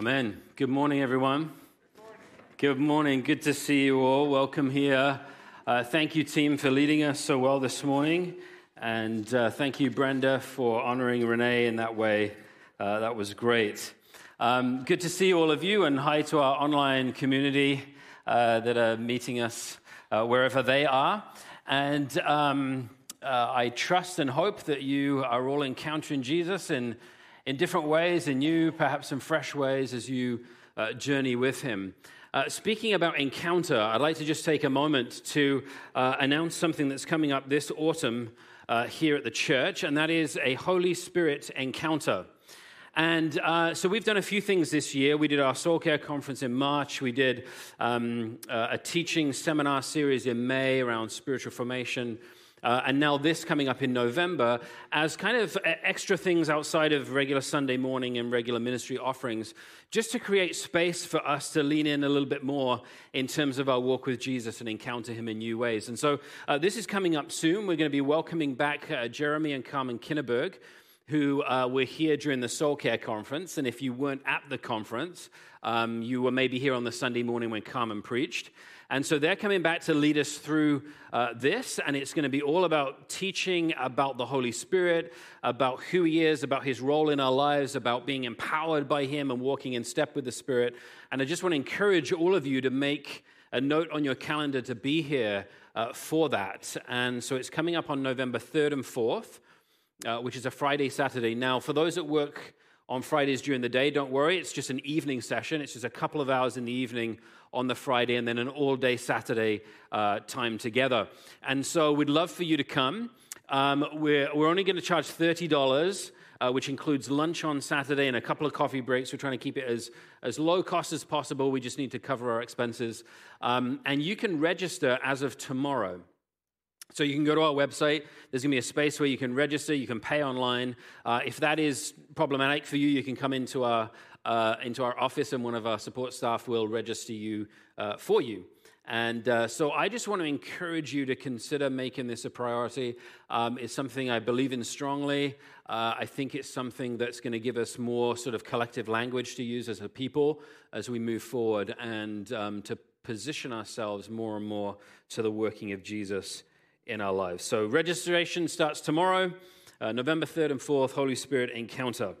Amen. Good morning, everyone. Good morning. Good to see you all. Welcome here. Uh, thank you, team, for leading us so well this morning. And uh, thank you, Brenda, for honoring Renee in that way. Uh, that was great. Um, good to see all of you, and hi to our online community uh, that are meeting us uh, wherever they are. And um, uh, I trust and hope that you are all encountering Jesus in in different ways, in new, perhaps in fresh ways, as you uh, journey with Him. Uh, speaking about encounter, I'd like to just take a moment to uh, announce something that's coming up this autumn uh, here at the church, and that is a Holy Spirit encounter. And uh, so we've done a few things this year. We did our soul care conference in March. We did um, uh, a teaching seminar series in May around spiritual formation. Uh, and now this coming up in November as kind of extra things outside of regular Sunday morning and regular ministry offerings, just to create space for us to lean in a little bit more in terms of our walk with Jesus and encounter Him in new ways. And so uh, this is coming up soon. We're going to be welcoming back uh, Jeremy and Carmen Kinneberg who uh, were here during the Soul Care Conference. And if you weren't at the conference, um, you were maybe here on the Sunday morning when Carmen preached. And so they're coming back to lead us through uh, this, and it's going to be all about teaching about the Holy Spirit, about who He is, about His role in our lives, about being empowered by Him and walking in step with the Spirit. And I just want to encourage all of you to make a note on your calendar to be here uh, for that. And so it's coming up on November 3rd and 4th, uh, which is a Friday, Saturday. Now, for those that work on Fridays during the day, don't worry, it's just an evening session. It's just a couple of hours in the evening on the Friday and then an all day Saturday uh, time together. And so we'd love for you to come. Um, we're, we're only going to charge $30. Uh, which includes lunch on Saturday and a couple of coffee breaks. We're trying to keep it as, as low cost as possible. We just need to cover our expenses. Um, and you can register as of tomorrow. So you can go to our website. There's going to be a space where you can register. You can pay online. Uh, if that is problematic for you, you can come into our uh, into our office, and one of our support staff will register you uh, for you. And uh, so I just want to encourage you to consider making this a priority. Um, it's something I believe in strongly. Uh, I think it's something that's going to give us more sort of collective language to use as a people as we move forward and um, to position ourselves more and more to the working of Jesus in our lives. So registration starts tomorrow, uh, November 3rd and 4th, Holy Spirit Encounter.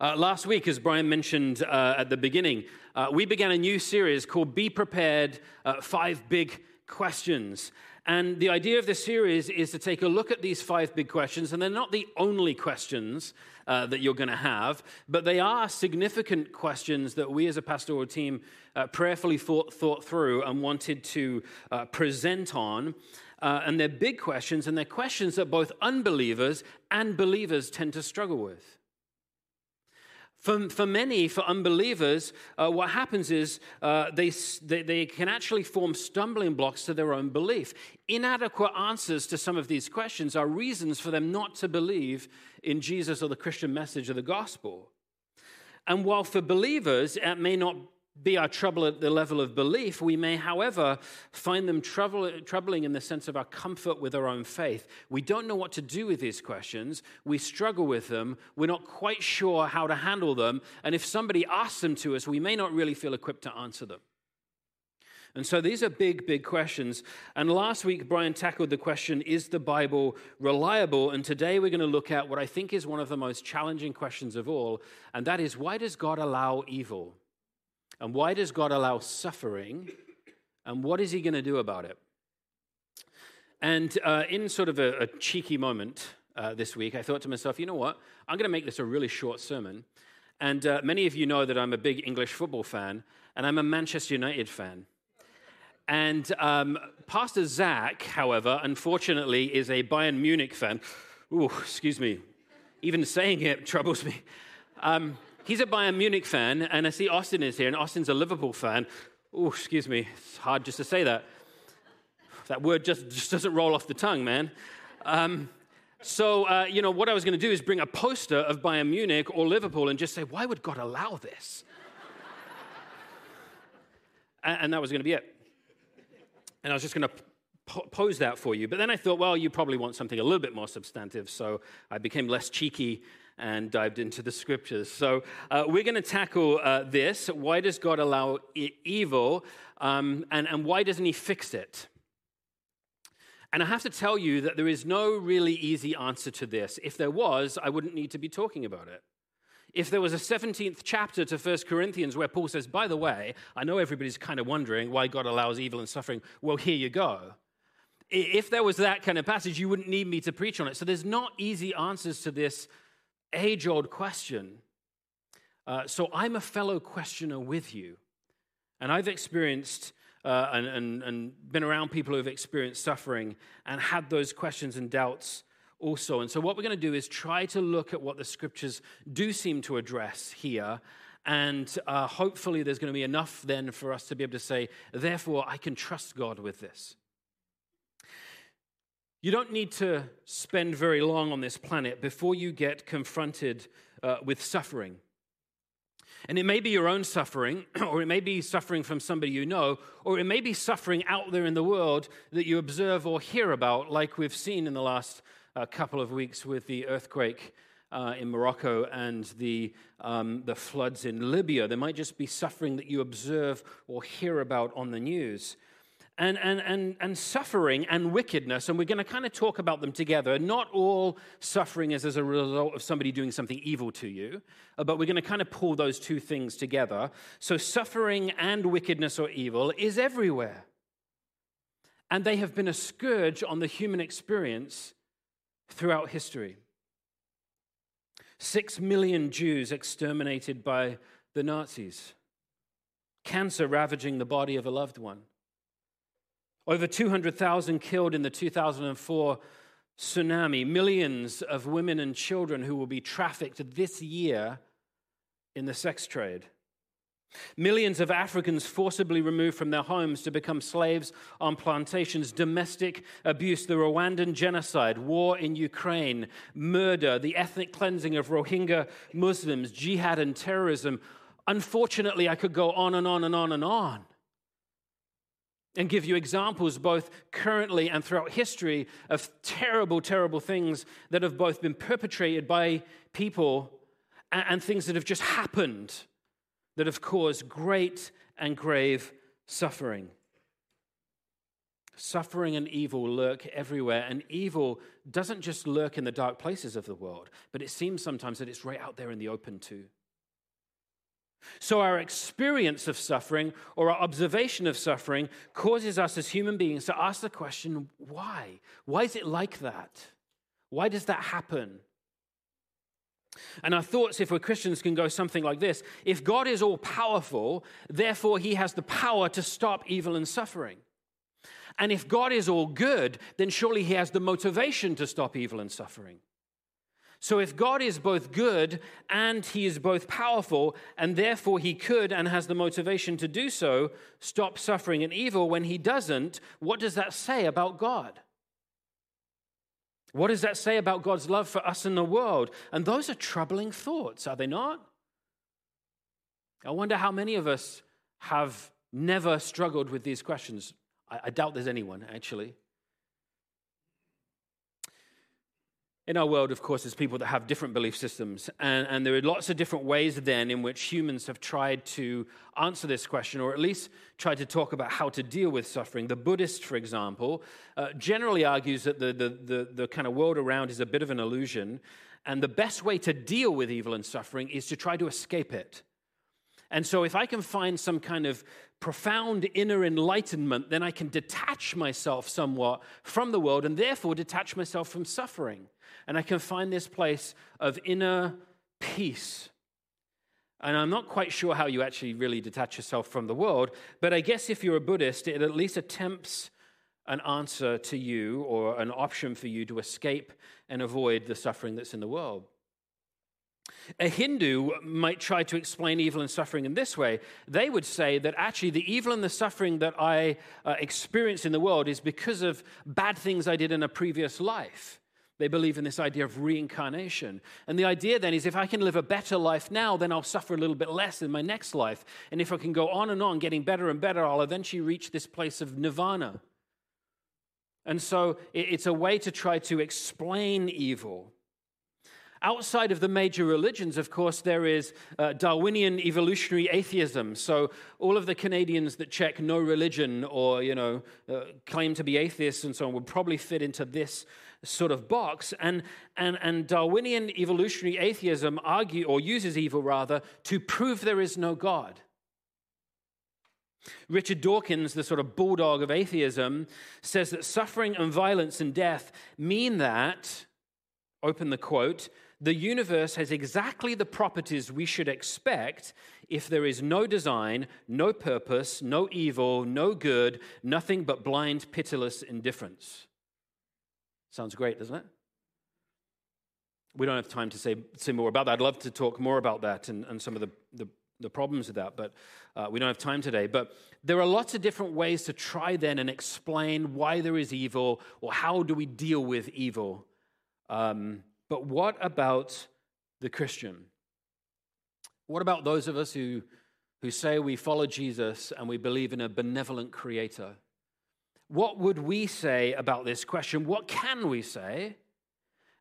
Uh, last week, as Brian mentioned uh, at the beginning, uh, we began a new series called Be Prepared uh, Five Big Questions. And the idea of this series is to take a look at these five big questions, and they're not the only questions uh, that you're going to have, but they are significant questions that we as a pastoral team uh, prayerfully thought, thought, through and wanted to present on. and they're big questions, and they're questions that both unbelievers and believers tend to struggle with. For, for many, for unbelievers, uh, what happens is uh, they, they, they can actually form stumbling blocks to their own belief. Inadequate answers to some of these questions are reasons for them not to believe in Jesus or the Christian message of the gospel. And while for believers, it may not be our trouble at the level of belief. We may, however, find them trouble, troubling in the sense of our comfort with our own faith. We don't know what to do with these questions. We struggle with them. We're not quite sure how to handle them. And if somebody asks them to us, we may not really feel equipped to answer them. And so these are big, big questions. And last week, Brian tackled the question Is the Bible reliable? And today we're going to look at what I think is one of the most challenging questions of all, and that is why does God allow evil? And why does God allow suffering? And what is he going to do about it? And uh, in sort of a, a cheeky moment uh, this week, I thought to myself, you know what? I'm going to make this a really short sermon. And uh, many of you know that I'm a big English football fan, and I'm a Manchester United fan. And um, Pastor Zach, however, unfortunately, is a Bayern Munich fan. Ooh, excuse me. Even saying it troubles me. Um, he's a Bayern Munich fan, and I see Austin is here, and Austin's a Liverpool fan. Oh, excuse me, it's hard just to say that. That word just, just doesn't roll off the tongue, man. Um, so, uh, you know, what I was going to do is bring a poster of Bayern Munich or Liverpool and just say, why would God allow this? and, and that was going to be it. And I was just going to pose that for you. But then I thought, well, you probably want something a little bit more substantive. So I became less cheeky and dived into the scriptures. So uh, we're going to tackle uh, this. Why does God allow e- evil, um, and, and why doesn't He fix it? And I have to tell you that there is no really easy answer to this. If there was, I wouldn't need to be talking about it. If there was a 17th chapter to 1 Corinthians where Paul says, by the way, I know everybody's kind of wondering why God allows evil and suffering. Well, here you go. If there was that kind of passage, you wouldn't need me to preach on it. So there's not easy answers to this age old question. Uh, so I'm a fellow questioner with you. And I've experienced uh, and, and, and been around people who have experienced suffering and had those questions and doubts also. And so, what we're going to do is try to look at what the scriptures do seem to address here. And uh, hopefully, there's going to be enough then for us to be able to say, therefore, I can trust God with this. You don't need to spend very long on this planet before you get confronted uh, with suffering. And it may be your own suffering, or it may be suffering from somebody you know, or it may be suffering out there in the world that you observe or hear about, like we've seen in the last uh, couple of weeks with the earthquake uh, in Morocco and the, um, the floods in Libya. There might just be suffering that you observe or hear about on the news and, and, and, and suffering and wickedness, and we're going to kind of talk about them together. Not all suffering is as a result of somebody doing something evil to you, uh, but we're going to kind of pull those two things together. So, suffering and wickedness or evil is everywhere. And they have been a scourge on the human experience throughout history. Six million Jews exterminated by the Nazis, cancer ravaging the body of a loved one over 200,000 killed in the 2004 tsunami, millions of women and children who will be trafficked this year in the sex trade. Millions of Africans forcibly removed from their homes to become slaves on plantations, domestic abuse, the Rwandan genocide, war in Ukraine, murder, the ethnic cleansing of Rohingya Muslims, jihad and terrorism. Unfortunately, I could go on and on and on and on and give you examples both currently and throughout history of terrible, terrible things that have both been perpetrated by people and, things that have just happened that have caused great and grave suffering. Suffering and evil lurk everywhere, and evil doesn't just lurk in the dark places of the world, but it seems sometimes that it's right out there in the open too. So, our experience of suffering or our observation of suffering causes us as human beings to ask the question why? Why is it like that? Why does that happen? And our thoughts, if we're Christians, can go something like this If God is all powerful, therefore he has the power to stop evil and suffering. And if God is all good, then surely he has the motivation to stop evil and suffering. So, if God is both good and he is both powerful, and therefore he could and has the motivation to do so, stop suffering and evil when he doesn't, what does that say about God? What does that say about God's love for us in the world? And those are troubling thoughts, are they not? I wonder how many of us have never struggled with these questions. I, doubt there's anyone, actually. In our world, of course, there's people that have different belief systems. And, and, there are lots of different ways then in which humans have tried to answer this question, or at least tried to talk about how to deal with suffering. The Buddhist, for example, uh, generally argues that the, the, the, the kind of world around is a bit of an illusion. And the best way to deal with evil and suffering is to try to escape it. And so, if I can find some kind of profound inner enlightenment, then I can detach myself somewhat from the world and therefore detach myself from suffering and I can find this place of inner peace. And I'm not quite sure how you actually really detach yourself from the world, but I guess if you're a Buddhist, it at least attempts an answer to you or an option for you to escape and avoid the suffering that's in the world. A Hindu might try to explain evil and suffering in this way. They would say that actually the evil and the suffering that I uh, experience in the world is because of bad things I did in a previous life. They believe in this idea of reincarnation. And the idea then is if I can live a better life now, then I'll suffer a little bit less in my next life. And if I can go on and on, getting better and better, I'll eventually reach this place of nirvana. And so it's a way to try to explain evil. Outside of the major religions, of course, there is uh, Darwinian evolutionary atheism. So all of the Canadians that check no religion or, you know, uh, claim to be atheists and so on would probably fit into this sort of box. And, and, and Darwinian evolutionary atheism argue, or uses evil rather, to prove there is no God. Richard Dawkins, the sort of bulldog of atheism, says that suffering and violence and death mean that, open the quote, the universe has exactly the properties we should expect if there is no design, no purpose, no evil, no good, nothing but blind, pitiless indifference. Sounds great, doesn't it? We don't have time to say, say more about that. I'd love to talk more about that and, and some of the, the, the problems with that, but uh, we don't have time today. But there are lots of different ways to try then and explain why there is evil or how do we deal with evil. Um, but what about the Christian? What about those of us who, who say we follow Jesus and we believe in a benevolent creator? What would we say about this question? What can we say?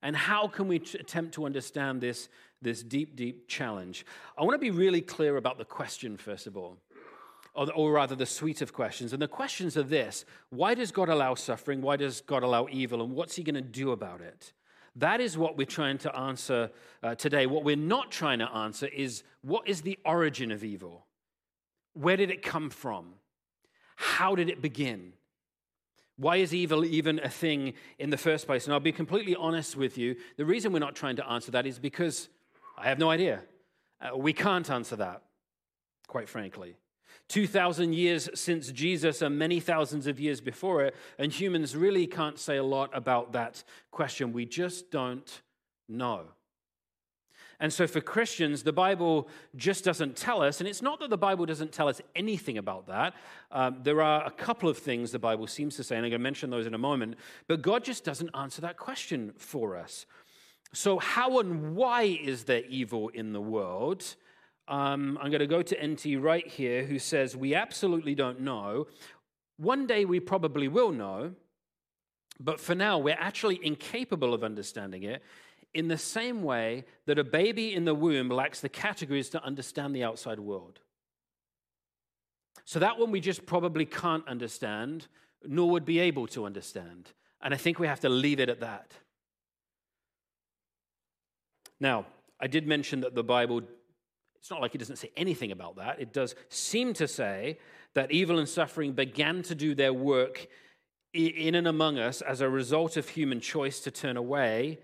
And how can we attempt to understand this, this deep, deep challenge? I want to be really clear about the question, first of all, or, or rather the suite of questions. And the questions are this Why does God allow suffering? Why does God allow evil? And what's He going to do about it? That is what we're trying to answer uh, today. What we're not trying to answer is what is the origin of evil? Where did it come from? How did it begin? Why is evil even a thing in the first place? And I'll be completely honest with you. The reason we're not trying to answer that is because I have no idea. Uh, we can't answer that, quite frankly. 2,000 years since Jesus and many thousands of years before it, and humans really can't say a lot about that question. We just don't know. And so for Christians, the Bible just doesn't tell us, and it's not that the Bible doesn't tell us anything about that. Um, there are a couple of things the Bible seems to say, and I'm going to mention those in a moment, but God just doesn't answer that question for us. So, how and why is there evil in the world? Um, I'm going to go to N.T. Wright here, who says, We absolutely don't know. One day we probably will know, but for now we're actually incapable of understanding it in the same way that a baby in the womb lacks the categories to understand the outside world. So that one we just probably can't understand, nor would be able to understand. And I think we have to leave it at that. Now, I did mention that the Bible it's not like it doesn't say anything about that. It does seem to say that evil and suffering began to do their work in and among us as a result of human choice to turn away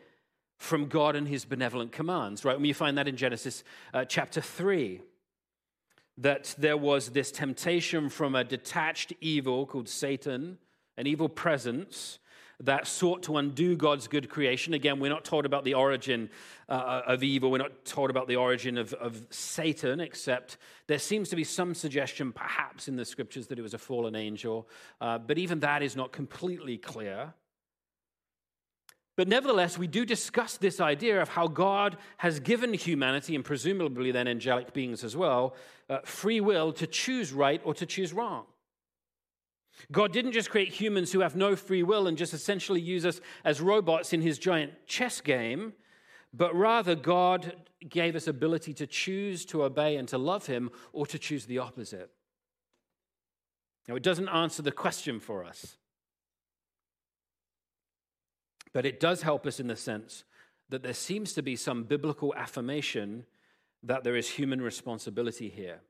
from God and his benevolent commands, right? When you find that in Genesis uh, chapter 3, that there was this temptation from a detached evil called Satan, an evil presence, that sought to undo God's good creation. Again, we're not told about the origin uh, of evil, we're not told about the origin of, of Satan, except there seems to be some suggestion, perhaps, in the scriptures that it was a fallen angel. Uh, but even that is not completely clear. But nevertheless, we do discuss this idea of how God has given humanity, and presumably then angelic beings as well, uh, free will to choose right or to choose wrong. God didn't just create humans who have no free will and just essentially use us as robots in his giant chess game, but rather God gave us ability to choose to obey and to love him or to choose the opposite. Now, it doesn't answer the question for us, but it does help us in the sense that there seems to be some biblical affirmation that there is human responsibility here.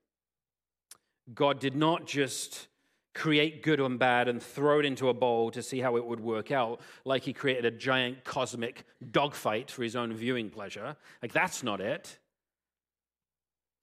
God did not just create good and bad and throw it into a bowl to see how it would work out, like he created a giant cosmic dogfight for his own viewing pleasure. Like, that's not it.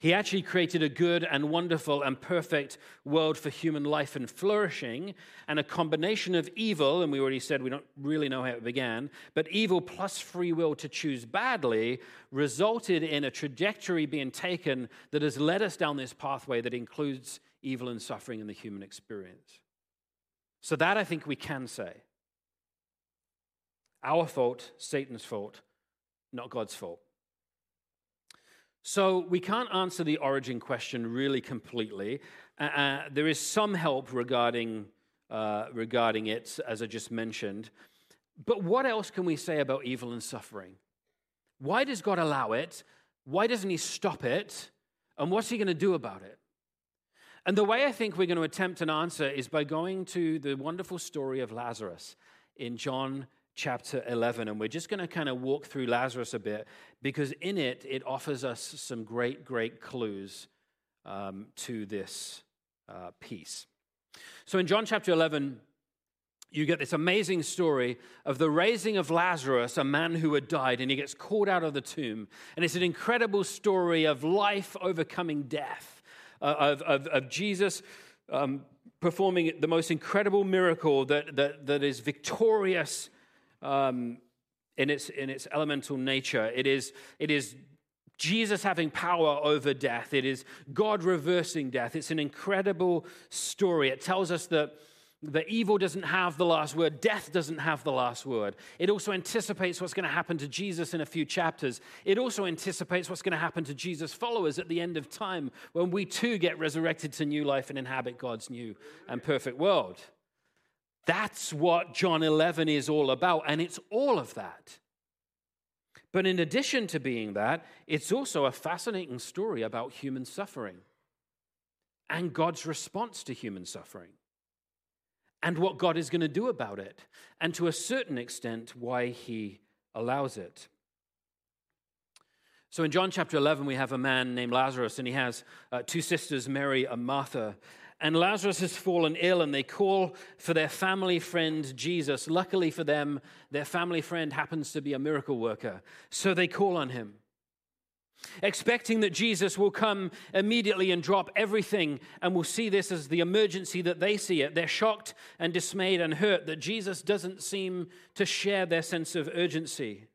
He actually created a good and wonderful and perfect world for human life and flourishing, and a combination of evil, and we already said we don't really know how it began, but evil plus free will to choose badly resulted in a trajectory being taken that has led us down this pathway that includes evil and suffering in the human experience. So, that I think we can say. Our fault, Satan's fault, not God's fault. So, we can't answer the origin question really completely. Uh, uh, there is some help regarding, uh, regarding it, as I just mentioned. But what else can we say about evil and suffering? Why does God allow it? Why doesn't He stop it? And what's He going to do about it? And the way I think we're going to attempt an answer is by going to the wonderful story of Lazarus in John chapter 11. And we're just going to kind of walk through Lazarus a bit because in it, it offers us some great, great clues um, to this uh, piece. So in John chapter 11, you get this amazing story of the raising of Lazarus, a man who had died, and he gets called out of the tomb. And it's an incredible story of life overcoming death, of, of, of, Jesus um, performing the most incredible miracle that, that, that is victorious um, in, its, in its elemental nature. It is, it is Jesus having power over death, it is God reversing death. It's an incredible story. It tells us that the evil doesn't have the last word, death doesn't have the last word. It also anticipates what's going to happen to Jesus in a few chapters. It also anticipates what's going to happen to Jesus' followers at the end of time when we too get resurrected to new life and inhabit God's new and perfect world. That's what John 11 is all about, and it's all of that. But in addition to being that, it's also a fascinating story about human suffering and God's response to human suffering and what God is going to do about it, and to a certain extent, why he allows it. So in John chapter 11, we have a man named Lazarus, and he has uh, two sisters, Mary and Martha. And Lazarus has fallen ill, and they call for their family friend Jesus. Luckily for them, their family friend happens to be a miracle worker. So they call on him expecting that Jesus will come immediately and drop everything and will see this as the emergency that they see it. They're shocked and dismayed and hurt that Jesus doesn't seem to share their sense of urgency.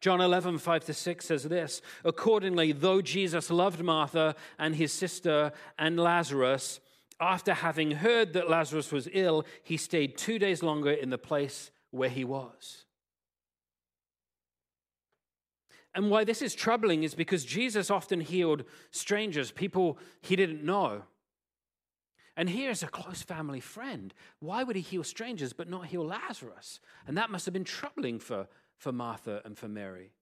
John 11, 5 to 6 says this Accordingly, though Jesus loved Martha and his sister and Lazarus, after having heard that Lazarus was ill, he stayed two days longer in the place where he was. And why this is troubling is because Jesus often healed strangers, people he didn't know. And here's a close family friend. Why would he heal strangers but not heal Lazarus? And that must have been troubling for, for Martha and for Mary.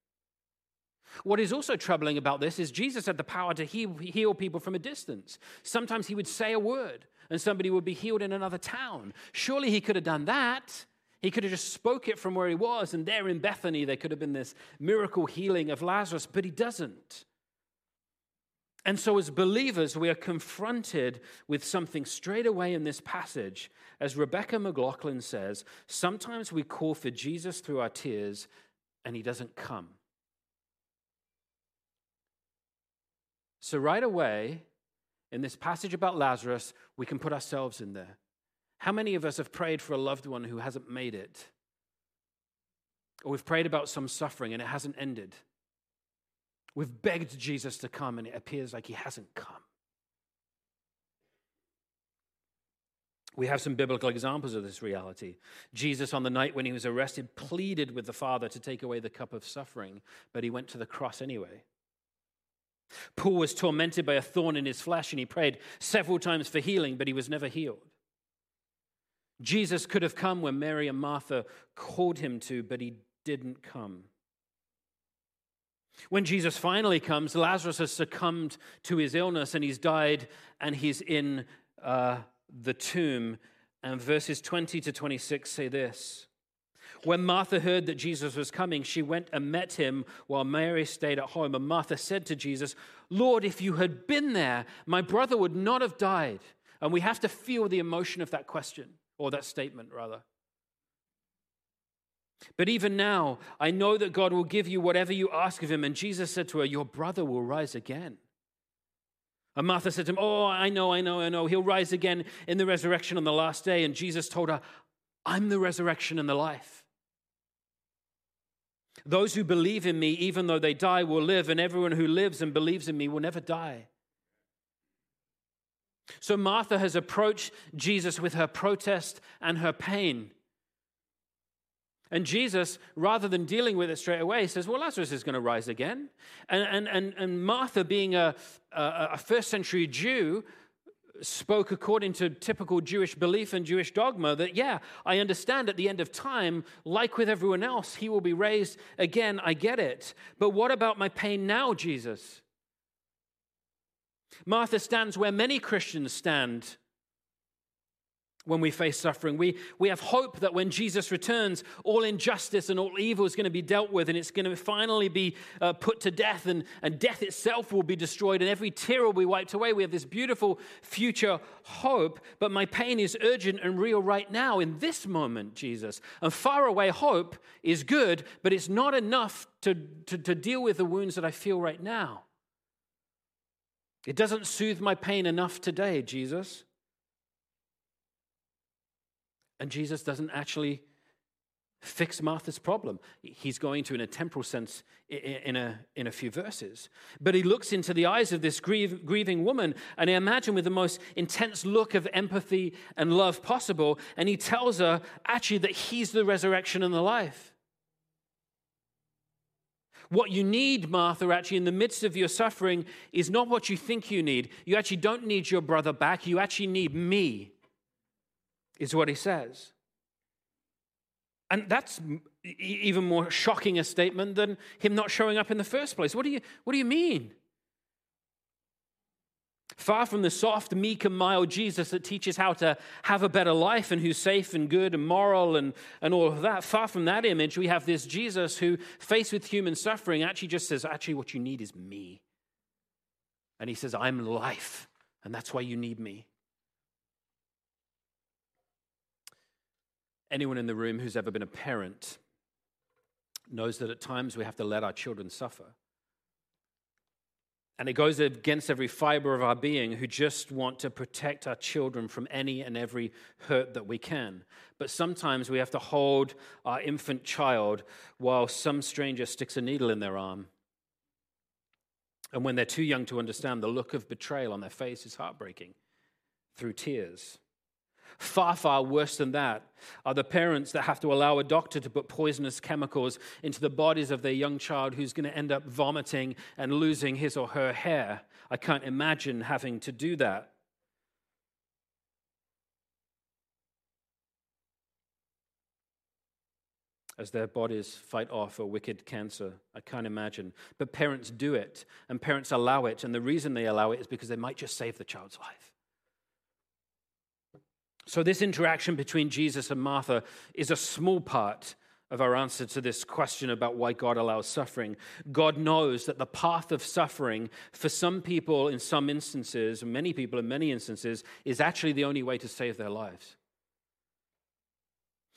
What is also troubling about this is Jesus had the power to heal, heal people from a distance. Sometimes he would say a word and somebody would be healed in another town. Surely he could have done that. He could have just spoke it from where he was, and there in Bethany, there could have been this miracle healing of Lazarus, but he doesn't. And so, as believers, we are confronted with something straight away in this passage. As Rebecca McLaughlin says, sometimes we call for Jesus through our tears, and he doesn't come. So, right away, in this passage about Lazarus, we can put ourselves in there. How many of us have prayed for a loved one who hasn't made it? Or we've prayed about some suffering and it hasn't ended. We've begged Jesus to come and it appears like he hasn't come. We have some biblical examples of this reality. Jesus, on the night when he was arrested, pleaded with the Father to take away the cup of suffering, but he went to the cross anyway. Paul was tormented by a thorn in his flesh and he prayed several times for healing, but he was never healed. Jesus could have come when Mary and Martha called him to, but he didn't come. When Jesus finally comes, Lazarus has succumbed to his illness and he's died and he's in uh, the tomb. And verses 20 to 26 say this When Martha heard that Jesus was coming, she went and met him while Mary stayed at home. And Martha said to Jesus, Lord, if you had been there, my brother would not have died. And we have to feel the emotion of that question or that statement, rather. But even now, I know that God will give you whatever you ask of him. And Jesus said to her, Your brother will rise again. And Martha said to him, Oh, I know, I know, I know. He'll rise again in the resurrection on the last day. And Jesus told her, I'm the resurrection and the life. Those who believe in me, even though they die, will live, and everyone who lives and believes in me will never die. So Martha has approached Jesus with her protest and her pain. And Jesus, rather than dealing with it straight away, says, Well, Lazarus is going to rise again. And, and, and, and Martha, being a, a, a first century Jew, spoke according to typical Jewish belief and Jewish dogma that, yeah, I understand at the end of time, like with everyone else, he will be raised again. I get it. But what about my pain now, Jesus? Martha stands where many Christians stand when we face suffering. We, we have hope that when Jesus returns, all injustice and all evil is going to be dealt with and it's going to finally be uh, put to death and, and death itself will be destroyed and every tear will be wiped away. We have this beautiful future hope, but my pain is urgent and real right now in this moment, Jesus. And far away hope is good, but it's not enough to, to, to deal with the wounds that I feel right now. It doesn't soothe my pain enough today, Jesus. And Jesus doesn't actually fix Martha's problem. He's going to, in a temporal sense, in a, in a few verses. But he looks into the eyes of this grieve, grieving woman, and I imagine with the most intense look of empathy and love possible, and he tells her actually that he's the resurrection and the life. What you need, Martha, actually, in the midst of your suffering, is not what you think you need. You actually don't need your brother back. You actually need me is what he says. And that's even more shocking a statement than him not showing up in the first place. What do you, what do you mean? Far from the soft, meek, and mild Jesus that teaches how to have a better life and who's safe and good and moral and, and all of that, far from that image, we have this Jesus who, faced with human suffering, actually just says, Actually, what you need is me. And he says, I'm life, and that's why you need me. Anyone in the room who's ever been a parent knows that at times we have to let our children suffer. And it goes against every fiber of our being who just want to protect our children from any and every hurt that we can. But sometimes we have to hold our infant child while some stranger sticks a needle in their arm. And when they're too young to understand, the look of betrayal on their face is heartbreaking through tears. Far, far worse than that are the parents that have to allow a doctor to put poisonous chemicals into the bodies of their young child who's going to end up vomiting and losing his or her hair. I can't imagine having to do that. As their bodies fight off a wicked cancer. I can't imagine. But parents do it, and parents allow it. And the reason they allow it is because they might just save the child's life. So, this interaction between Jesus and Martha is a small part of our answer to this question about why God allows suffering. God knows that the path of suffering for some people, in some instances, many people in many instances, is actually the only way to save their lives.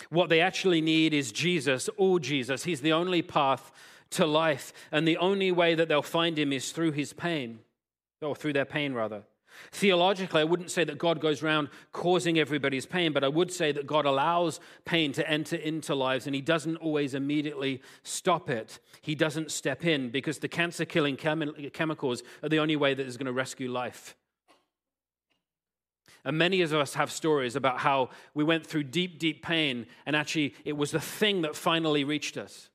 What they actually need is Jesus, all Jesus. He's the only path to life, and the only way that they'll find him is through his pain, or through their pain, rather. Theologically, I wouldn't say that God goes around causing everybody's pain, but I would say that God allows pain to enter into lives and He doesn't always immediately stop it. He doesn't step in because the cancer killing chemi- chemicals are the only way that is going to rescue life. And many of us have stories about how we went through deep, deep pain, and actually it was the thing that finally reached us.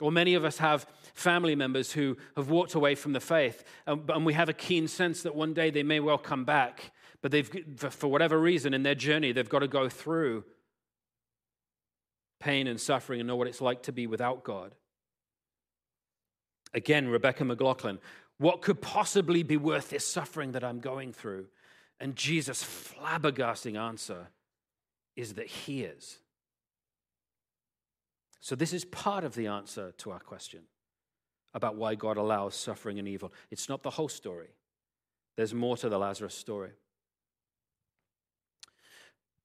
Or many of us have family members who have walked away from the faith, um, and, we have a keen sense that one day they may well come back, but they've, for whatever reason in their journey, they've got to go through pain and suffering and know what it's like to be without God. Again, Rebecca McLaughlin, what could possibly be worth this suffering that I'm going through? And Jesus' flabbergasting answer is that He is. So, this is part of the answer to our question about why God allows suffering and evil. It's not the whole story, there's more to the Lazarus story.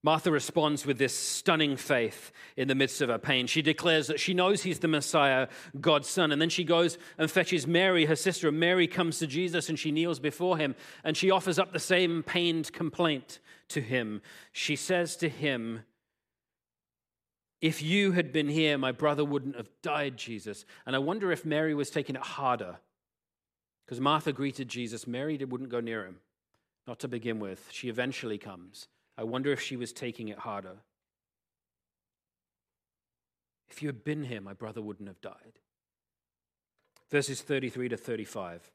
Martha responds with this stunning faith in the midst of her pain. She declares that she knows he's the Messiah, God's son. And then she goes and fetches Mary, her sister. And Mary comes to Jesus and she kneels before him and she offers up the same pained complaint to him. She says to him, if you had been here, my brother wouldn't have died, Jesus. And I wonder if Mary was taking it harder. Because Martha greeted Jesus. Mary wouldn't go near him, not to begin with. She eventually comes. I wonder if she was taking it harder. If you had been here, my brother wouldn't have died. Verses 33 to 35.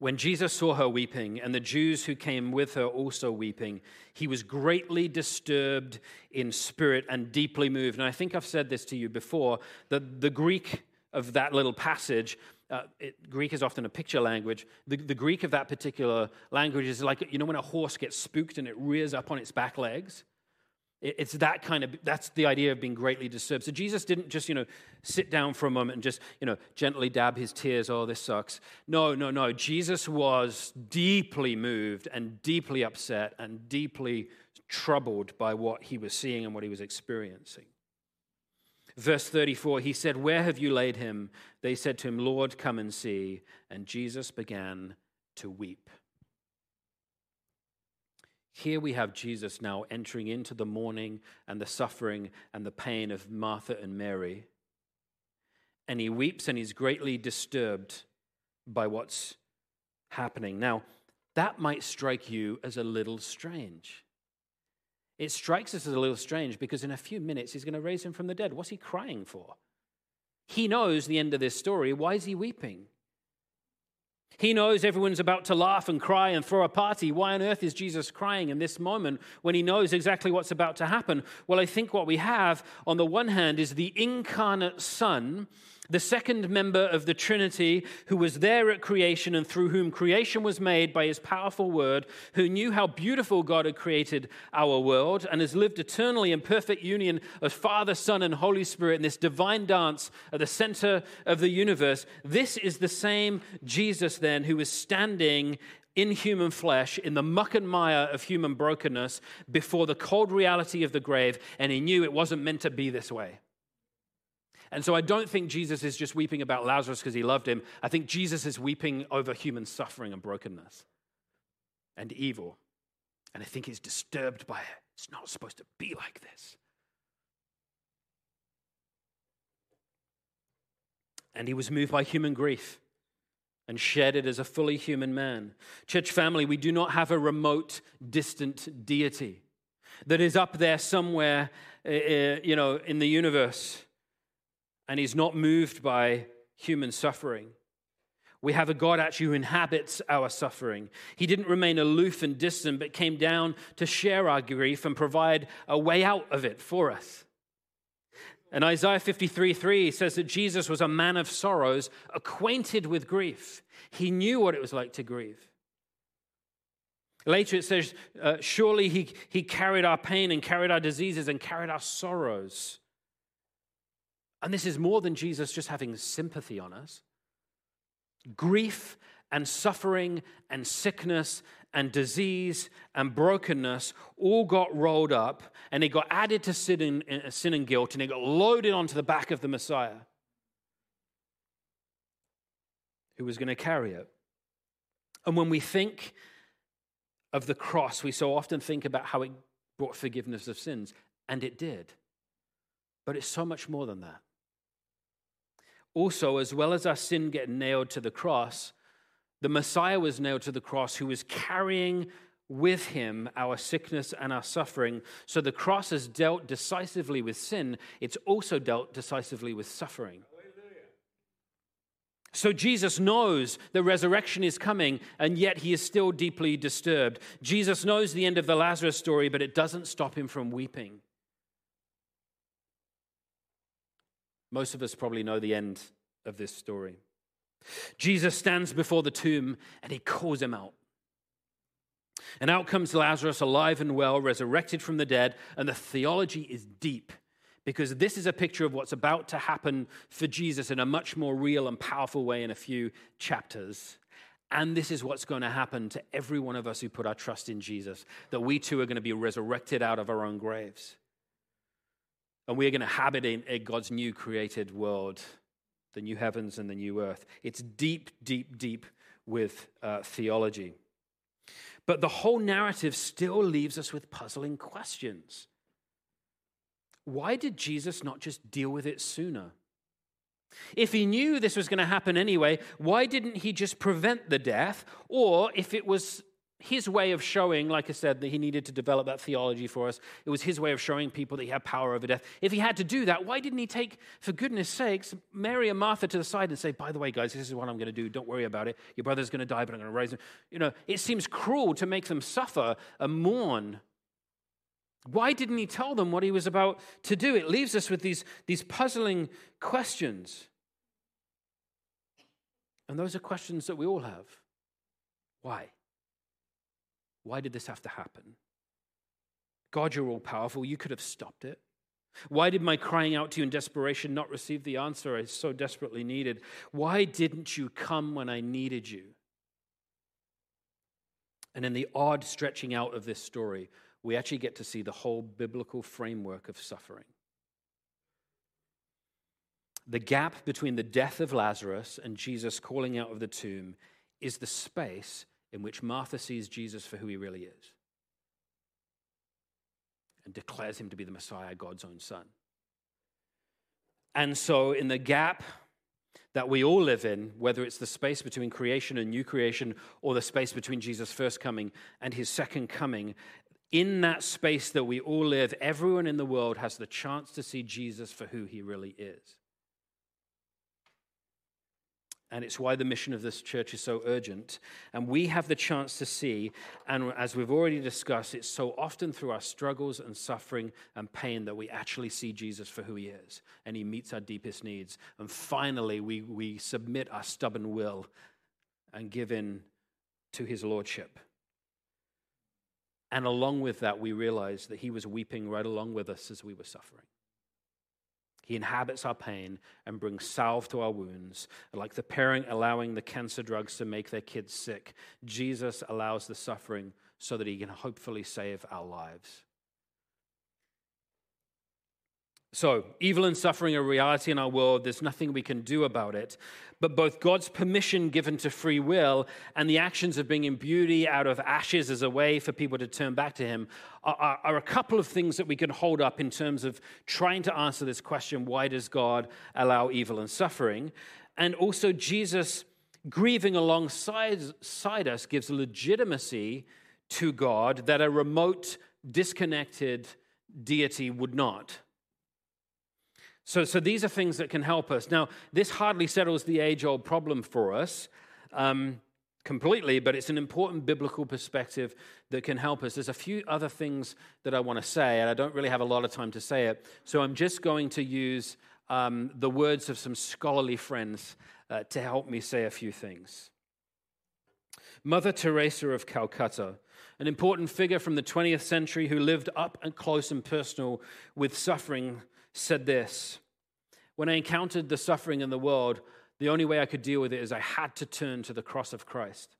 When Jesus saw her weeping, and the Jews who came with her also weeping, he was greatly disturbed in spirit and deeply moved. And I think I've said this to you before that the Greek of that little passage, uh, it, Greek is often a picture language. The, the Greek of that particular language is like, you know, when a horse gets spooked and it rears up on its back legs? It's that kind of, that's the idea of being greatly disturbed. So Jesus didn't just, you know, sit down for a moment and just, you know, gently dab his tears, oh, this sucks. No, no, no. Jesus was deeply moved and deeply upset and deeply troubled by what he was seeing and what he was experiencing. Verse 34, he said, Where have you laid him? They said to him, Lord, come and see. And Jesus began to weep. Here we have Jesus now entering into the mourning and the suffering and the pain of Martha and Mary. And he weeps and he's greatly disturbed by what's happening. Now, that might strike you as a little strange. It strikes us as a little strange because in a few minutes he's going to raise him from the dead. What's he crying for? He knows the end of this story. Why is he weeping? He knows everyone's about to laugh and cry and throw a party. Why on earth is Jesus crying in this moment when he knows exactly what's about to happen? Well, I think what we have, on the one hand, is the incarnate Son the second member of the Trinity who was there at creation and through whom creation was made by his powerful word, who knew how beautiful God had created our world and has lived eternally in perfect union of Father, Son, and Holy Spirit in this divine dance at the center of the universe. This is the same Jesus, then, who is standing in human flesh, in the muck and mire of human brokenness, before the cold reality of the grave, and he knew it wasn't meant to be this way. And so I don't think Jesus is just weeping about Lazarus because he loved him. I think Jesus is weeping over human suffering and brokenness and evil. And I think he's disturbed by it. It's not supposed to be like this. And he was moved by human grief and shared it as a fully human man. Church family, we do not have a remote, distant deity that is up there somewhere, uh, uh you know, in the universe and he's not moved by human suffering. We have a God actually who inhabits our suffering. He didn't remain aloof and distant, but came down to share our grief and provide a way out of it for us. And Isaiah 53 3 says that Jesus was a man of sorrows, acquainted with grief. He knew what it was like to grieve. Later it says, uh, Surely he, he carried our pain and carried our diseases and carried our sorrows. And this is more than Jesus just having sympathy on us. Grief and suffering and sickness and disease and brokenness all got rolled up and it got added to sin and, uh, sin and guilt and it got loaded onto the back of the Messiah who was going to carry it. And when we think of the cross, we so often think about how it brought forgiveness of sins, and it did. But it's so much more than that. Also, as well as our sin getting nailed to the cross, the Messiah was nailed to the cross who was carrying with him our sickness and our suffering. So the cross has dealt decisively with sin, it's also dealt decisively with suffering. So Jesus knows the resurrection is coming, and yet he is still deeply disturbed. Jesus knows the end of the Lazarus story, but it doesn't stop him from weeping. Most of us probably know the end of this story. Jesus stands before the tomb and he calls him out. And out comes Lazarus, alive and well, resurrected from the dead. And the theology is deep because this is a picture of what's about to happen for Jesus in a much more real and powerful way in a few chapters. And this is what's going to happen to every one of us who put our trust in Jesus that we too are going to be resurrected out of our own graves. And we are going to habit in God's new created world, the new heavens and the new earth. It's deep, deep, deep with uh, theology. But the whole narrative still leaves us with puzzling questions. Why did Jesus not just deal with it sooner? If he knew this was going to happen anyway, why didn't he just prevent the death? Or if it was his way of showing, like I said, that he needed to develop that theology for us. It was his way of showing people that he had power over death. If he had to do that, why didn't he take, for goodness sakes, Mary and Martha to the side and say, by the way, guys, this is what I'm going to do. Don't worry about it. Your brother's going to die, but I'm going to raise him. You know, it seems cruel to make them suffer and mourn. Why didn't he tell them what he was about to do? It leaves us with these, these puzzling questions. And those are questions that we all have. Why? Why did this have to happen? God, you're all powerful. You could have stopped it. Why did my crying out to you in desperation not receive the answer I so desperately needed? Why didn't you come when I needed you? And in the odd stretching out of this story, we actually get to see the whole biblical framework of suffering. The gap between the death of Lazarus and Jesus calling out of the tomb is the space in which Martha sees Jesus for who he really is and declares him to be the Messiah, God's own son. And so, in the gap that we all live in, whether it's the space between creation and new creation or the space between Jesus' first coming and his second coming, in that space that we all live, everyone in the world has the chance to see Jesus for who he really is. And it's why the mission of this church is so urgent. And we have the chance to see, and as we've already discussed, it's so often through our struggles and suffering and pain that we actually see Jesus for who he is. And he meets our deepest needs. And finally, we, we submit our stubborn will and give in to his lordship. And along with that, we realize that he was weeping right along with us as we were suffering. He inhabits our pain and brings salve to our wounds. Like the parent allowing the cancer drugs to make their kids sick, Jesus allows the suffering so that he can hopefully save our lives. So, evil and suffering are reality in our world. There's nothing we can do about it. But both God's permission given to free will and the actions of bringing beauty out of ashes as a way for people to turn back to Him are, are, are, a couple of things that we can hold up in terms of trying to answer this question why does God allow evil and suffering? And also, Jesus grieving alongside us gives legitimacy to God that a remote, disconnected deity would not. So, so these are things that can help us. Now, this hardly settles the age old problem for us um, completely, but it's an important biblical perspective that can help us. There's a few other things that I want to say, and I don't really have a lot of time to say it. So I'm just going to use um, the words of some scholarly friends uh, to help me say a few things. Mother Teresa of Calcutta, an important figure from the 20th century who lived up and close and personal with suffering said this When I encountered the suffering in the world, the only way I could deal with it is I had to turn to the cross of Christ.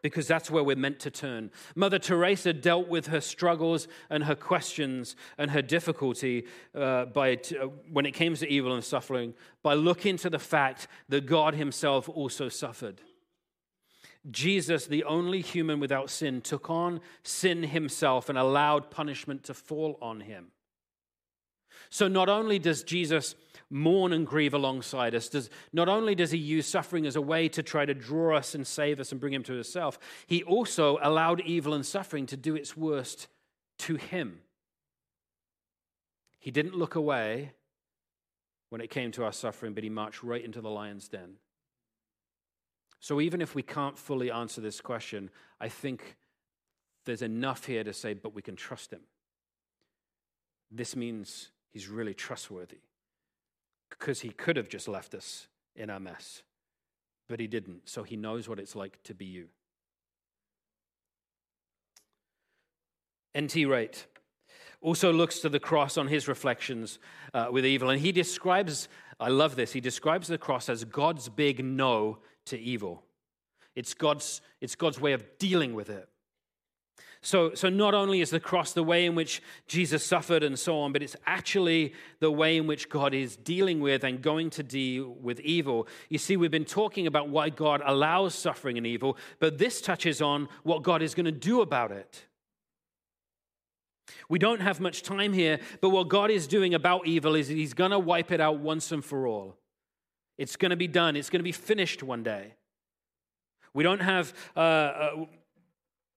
Because that's where we're meant to turn. Mother Teresa dealt with her struggles and her questions and her difficulty uh, by t- uh, when it came to evil and suffering by looking to the fact that God Himself also suffered. Jesus, the only human without sin, took on sin himself and allowed punishment to fall on him. So not only does Jesus mourn and grieve alongside us, does, not only does he use suffering as a way to try to draw us and save us and bring him to himself, he also allowed evil and suffering to do its worst to him. He didn't look away when it came to our suffering, but he marched right into the lion's den. So even if we can't fully answer this question, I think there's enough here to say, but we can trust him. This means he's really trustworthy. Because he could have just left us in our mess, but he didn't. So he knows what it's like to be you. N.T. Wright also looks to the cross on his reflections uh, with evil, and he describes, I love this, he describes the cross as God's big no to evil. It's God's, it's God's way of dealing with it. So, so not only is the cross the way in which Jesus suffered and so on, but it's actually the way in which God is dealing with and going to deal with evil. You see, we've been talking about why God allows suffering and evil, but this touches on what God is going to do about it. We don't have much time here, but what God is doing about evil is He's going to wipe it out once and for all. It's going to be done, it's going to be finished one day. We don't have. Uh, uh,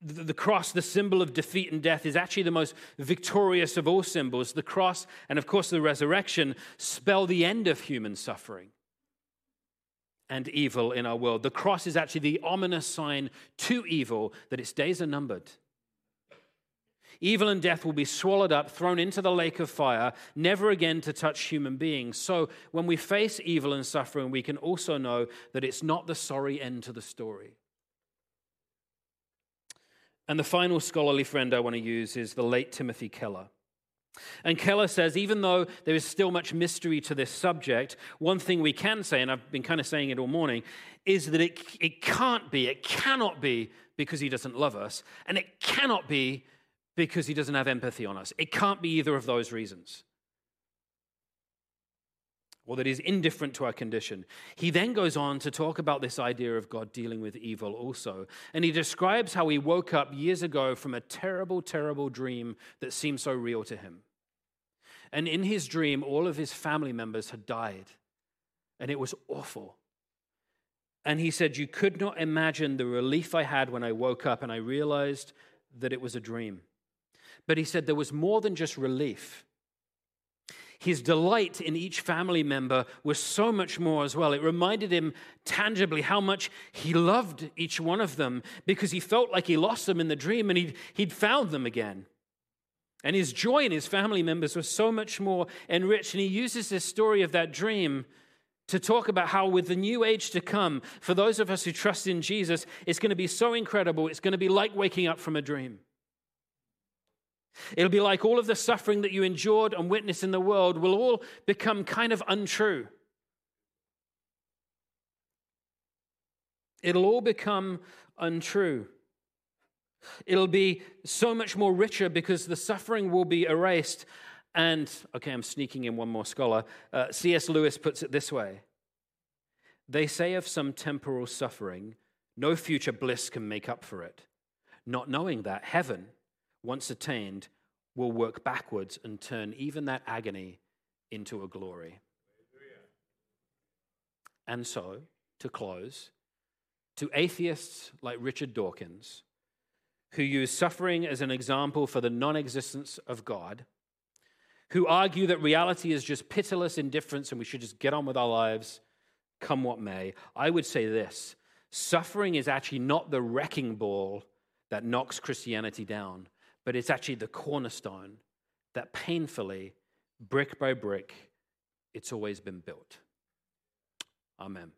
the cross, the symbol of defeat and death, is actually the most victorious of all symbols. The cross and, of course, the resurrection spell the end of human suffering and evil in our world. The cross is actually the ominous sign to evil that its days are numbered. Evil and death will be swallowed up, thrown into the lake of fire, never again to touch human beings. So, when we face evil and suffering, we can also know that it's not the sorry end to the story. And the final scholarly friend I want to use is the late Timothy Keller. And Keller says, even though there is still much mystery to this subject, one thing we can say, and I've been kind of saying it all morning, is that it, it can't be, it cannot be because he doesn't love us, and it cannot be because he doesn't have empathy on us. It can't be either of those reasons. Or that he's indifferent to our condition. He then goes on to talk about this idea of God dealing with evil also. And he describes how he woke up years ago from a terrible, terrible dream that seemed so real to him. And in his dream, all of his family members had died. And it was awful. And he said, You could not imagine the relief I had when I woke up and I realized that it was a dream. But he said there was more than just relief. His delight in each family member was so much more as well. It reminded him tangibly how much he loved each one of them because he felt like he lost them in the dream and he'd, he'd found them again. And his joy in his family members was so much more enriched. And he uses this story of that dream to talk about how, with the new age to come, for those of us who trust in Jesus, it's going to be so incredible. It's going to be like waking up from a dream. It'll be like all of the suffering that you endured and witnessed in the world will all become kind of untrue. It'll all become untrue. It'll be so much more richer because the suffering will be erased. And, okay, I'm sneaking in one more scholar. Uh, C.S. Lewis puts it this way They say of some temporal suffering, no future bliss can make up for it, not knowing that heaven once attained, will work backwards and turn even that agony into a glory. And so, to close, to atheists like Richard Dawkins, who use suffering as an example for the non existence of God, who argue that reality is just pitiless indifference and we should just get on with our lives, come what may, I would say this. Suffering is actually not the wrecking ball that knocks Christianity down but it's actually the cornerstone that painfully, brick by brick, it's always been built. Amen.